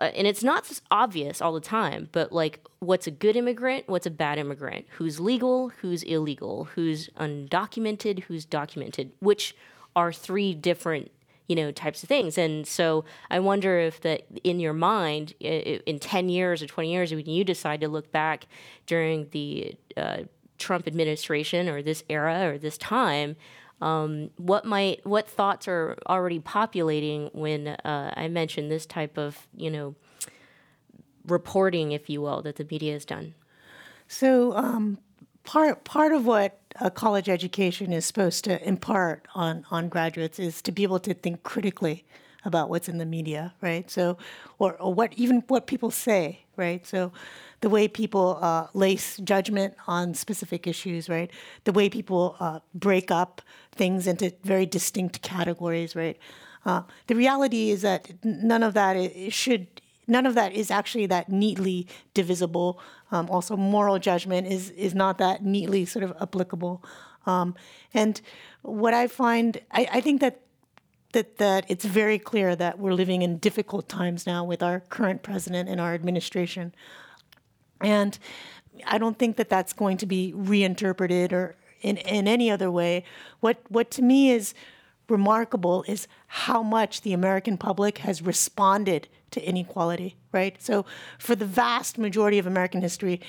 Uh, and it's not obvious all the time, but like what's a good immigrant, what's a bad immigrant, who's legal, who's illegal, who's undocumented, who's documented, which are three different you know types of things. And so i wonder if that in your mind in 10 years or 20 years when you decide to look back during the uh, trump administration or this era or this time um, what might what thoughts are already populating when uh, i mention this type of you know reporting if you will that the media has done? So um, part part of what a college education is supposed to impart on on graduates is to be able to think critically about what's in the media, right? So, or, or what even what people say, right? So, the way people uh, lace judgment on specific issues, right? The way people uh, break up things into very distinct categories, right? Uh, the reality is that none of that should none of that is actually that neatly divisible. Um, also, moral judgment is is not that neatly sort of applicable. Um, and what I find, I, I think that that that it's very clear that we're living in difficult times now with our current president and our administration, and I don't think that that's going to be reinterpreted or in in any other way. What what to me is remarkable is how much the American public has responded to inequality, right? So, for the vast majority of American history,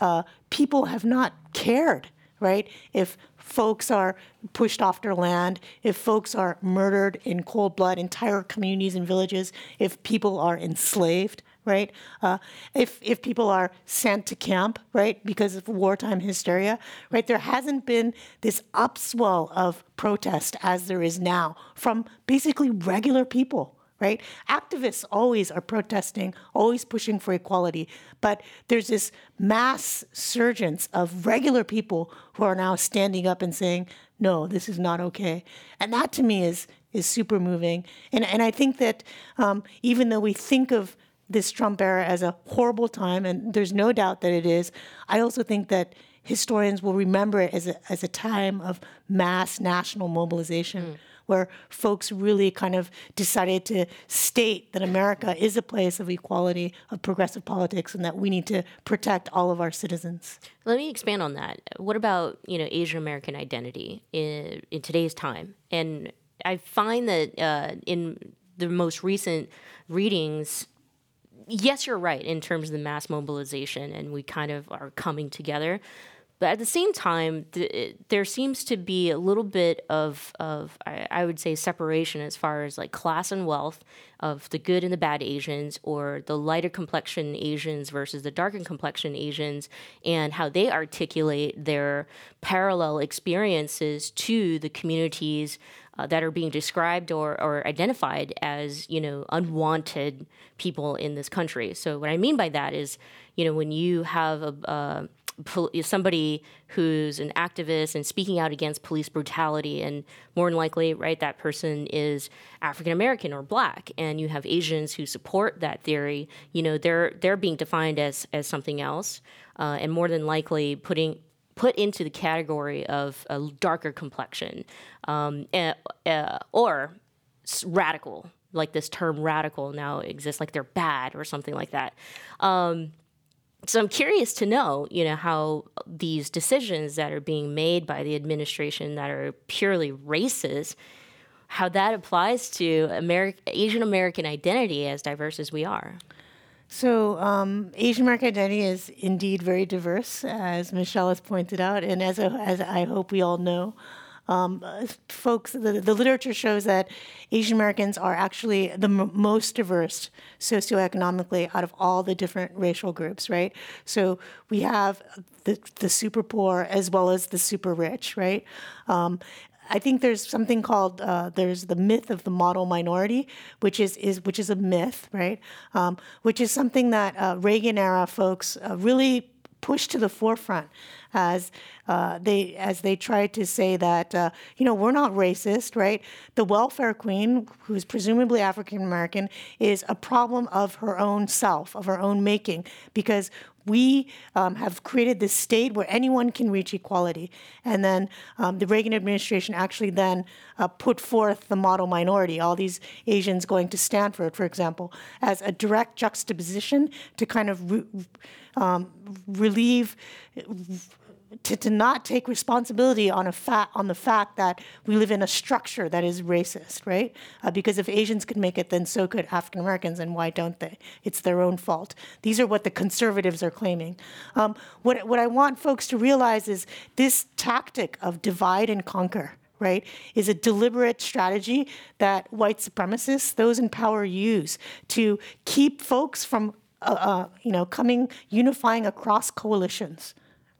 uh, people have not cared, right? If folks are pushed off their land, if folks are murdered in cold blood, entire communities and villages, if people are enslaved, right? Uh, if if people are sent to camp, right, because of wartime hysteria, right? There hasn't been this upswell of protest as there is now from basically regular people, right? Activists always are protesting, always pushing for equality, but there's this mass surgence of regular people who are now standing up and saying, "No, this is not okay," and that to me is is super moving. And and I think that um, even though we think of this Trump era as a horrible time, and there's no doubt that it is. I also think that historians will remember it as a, as a time of mass national mobilization. Mm. Where folks really kind of decided to state that America is a place of equality, of progressive politics, and that we need to protect all of our citizens. Let me expand on that. What about you know Asian American identity in in today's time? And I find that uh, in the most recent readings, yes, you're right in terms of the mass mobilization, and we kind of are coming together. But at the same time, th- there seems to be a little bit of, of I, I, would say, separation as far as like class and wealth of the good and the bad Asians, or the lighter complexion Asians versus the darker complexion Asians, and how they articulate their parallel experiences to the communities uh, that are being described or, or identified as you know unwanted people in this country. So what I mean by that is, you know, when you have a, somebody who's an activist and speaking out against police brutality, and more than likely, right, that person is African American or black, and you have Asians who support that theory. You know, they're they're being defined as as something else, uh, and more than likely putting put into the category of a darker complexion um, uh, uh, or radical, like this term radical now exists, like they're bad or something like that. Um, so I'm curious to know, you know, how these decisions that are being made by the administration that are purely racist, how that applies to Ameri- Asian American identity as diverse as we are. So, um, Asian American identity is indeed very diverse, as Michelle has pointed out, and as, a, as I hope we all know. Um, uh, folks, the, the literature shows that Asian Americans are actually the m- most diverse socioeconomically out of all the different racial groups, right? So we have the, the super poor as well as the super rich, right? Um, I think there's something called uh, there's the myth of the model minority, which is is which is a myth, right? Um, which is something that uh, Reagan era folks uh, really pushed to the forefront as uh, they as they tried to say that uh, you know we're not racist, right? The welfare queen, who's presumably African American, is a problem of her own self, of her own making, because we um, have created this state where anyone can reach equality. And then um, the Reagan administration actually then uh, put forth the model minority, all these Asians going to Stanford, for example, as a direct juxtaposition to kind of re- um, relieve to, to not take responsibility on a on the fact that we live in a structure that is racist, right? Uh, because if Asians could make it, then so could African Americans, and why don't they? It's their own fault. These are what the conservatives are claiming. Um, what what I want folks to realize is this tactic of divide and conquer right, is a deliberate strategy that white supremacists, those in power, use to keep folks from, uh, uh, you know, coming, unifying across coalitions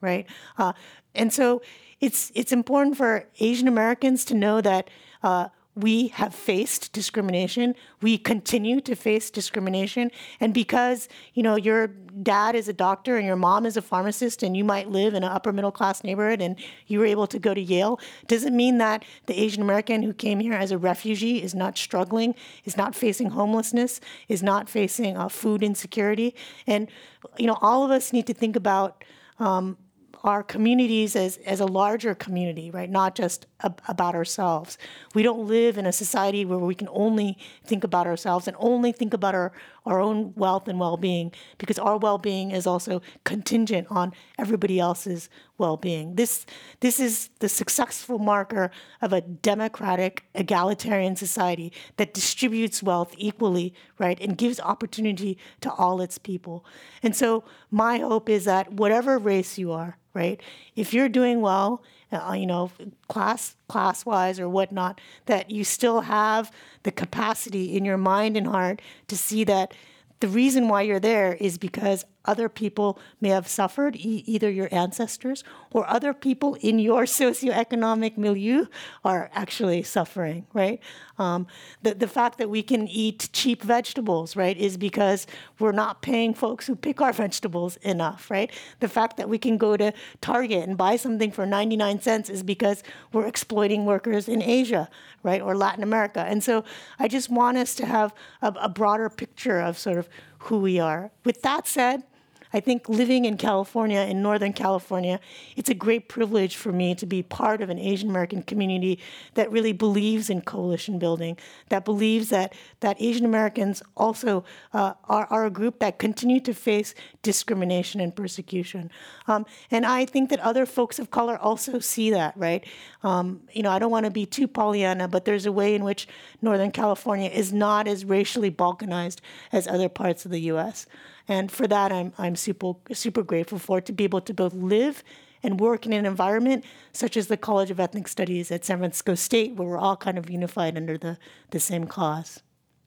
right? Uh, and so it's it's important for Asian Americans to know that uh, we have faced discrimination. We continue to face discrimination, and because you know your dad is a doctor and your mom is a pharmacist, and you might live in an upper middle class neighborhood, and you were able to go to Yale, doesn't mean that the Asian American who came here as a refugee is not struggling, is not facing homelessness, is not facing uh, food insecurity, and you know all of us need to think about. Um, our communities as, as a larger community, right? Not just ab- about ourselves. We don't live in a society where we can only think about ourselves and only think about our, our own wealth and well being, because our well being is also contingent on everybody else's well being. This, this is the successful marker of a democratic, egalitarian society that distributes wealth equally, right, and gives opportunity to all its people. And so, my hope is that whatever race you are, right? If you're doing well, uh, you know, class class wise or whatnot, that you still have the capacity in your mind and heart to see that the reason why you're there is because other people may have suffered, e- either your ancestors or other people in your socioeconomic milieu are actually suffering, right? Um, the, the fact that we can eat cheap vegetables, right, is because we're not paying folks who pick our vegetables enough, right? The fact that we can go to Target and buy something for 99 cents is because we're exploiting workers in Asia, right, or Latin America. And so I just want us to have a, a broader picture of sort of who we are. With that said, I think living in California, in Northern California, it's a great privilege for me to be part of an Asian American community that really believes in coalition building, that believes that, that Asian Americans also uh, are, are a group that continue to face discrimination and persecution. Um, and I think that other folks of color also see that, right? Um, you know, I don't want to be too Pollyanna, but there's a way in which Northern California is not as racially balkanized as other parts of the U.S. And for that, I'm, I'm super, super grateful for to be able to both live and work in an environment such as the College of Ethnic Studies at San Francisco State, where we're all kind of unified under the, the same cause.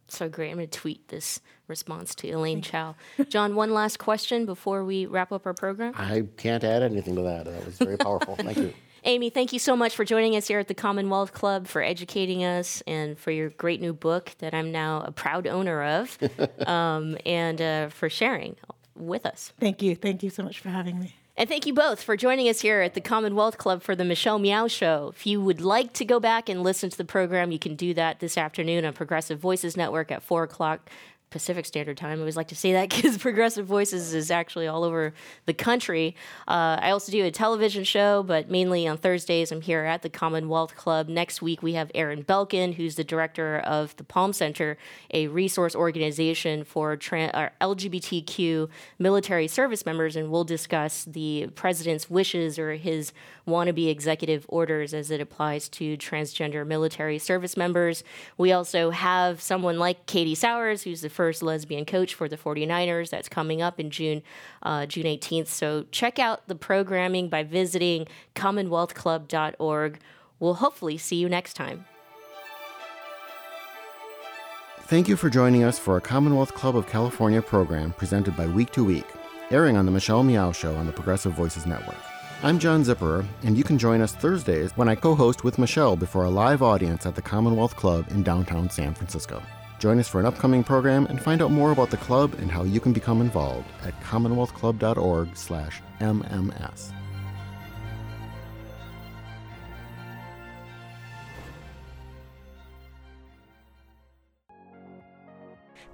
So great. I'm going to tweet this response to Elaine Chao. John, one last question before we wrap up our program. I can't add anything to that. That was very powerful. Thank you. Amy, thank you so much for joining us here at the Commonwealth Club, for educating us, and for your great new book that I'm now a proud owner of, um, and uh, for sharing with us. Thank you. Thank you so much for having me. And thank you both for joining us here at the Commonwealth Club for the Michelle Meow Show. If you would like to go back and listen to the program, you can do that this afternoon on Progressive Voices Network at 4 o'clock Pacific Standard Time. I always like to say that because Progressive Voices is actually all over the country. Uh, I also do a television show, but mainly on Thursdays, I'm here at the Commonwealth Club. Next week, we have Aaron Belkin, who's the director of the Palm Center, a resource organization for tra- LGBTQ military service members, and we'll discuss the president's wishes or his wannabe executive orders as it applies to transgender military service members. We also have someone like Katie Sowers, who's the first lesbian coach for the 49ers. That's coming up in June, uh, June 18th. So check out the programming by visiting commonwealthclub.org We'll hopefully see you next time. Thank you for joining us for a Commonwealth Club of California program presented by Week to Week, airing on the Michelle Meow Show on the Progressive Voices Network. I'm John Zipperer, and you can join us Thursdays when I co host with Michelle before a live audience at the Commonwealth Club in downtown San Francisco. Join us for an upcoming program and find out more about the club and how you can become involved at commonwealthclub.org/mms.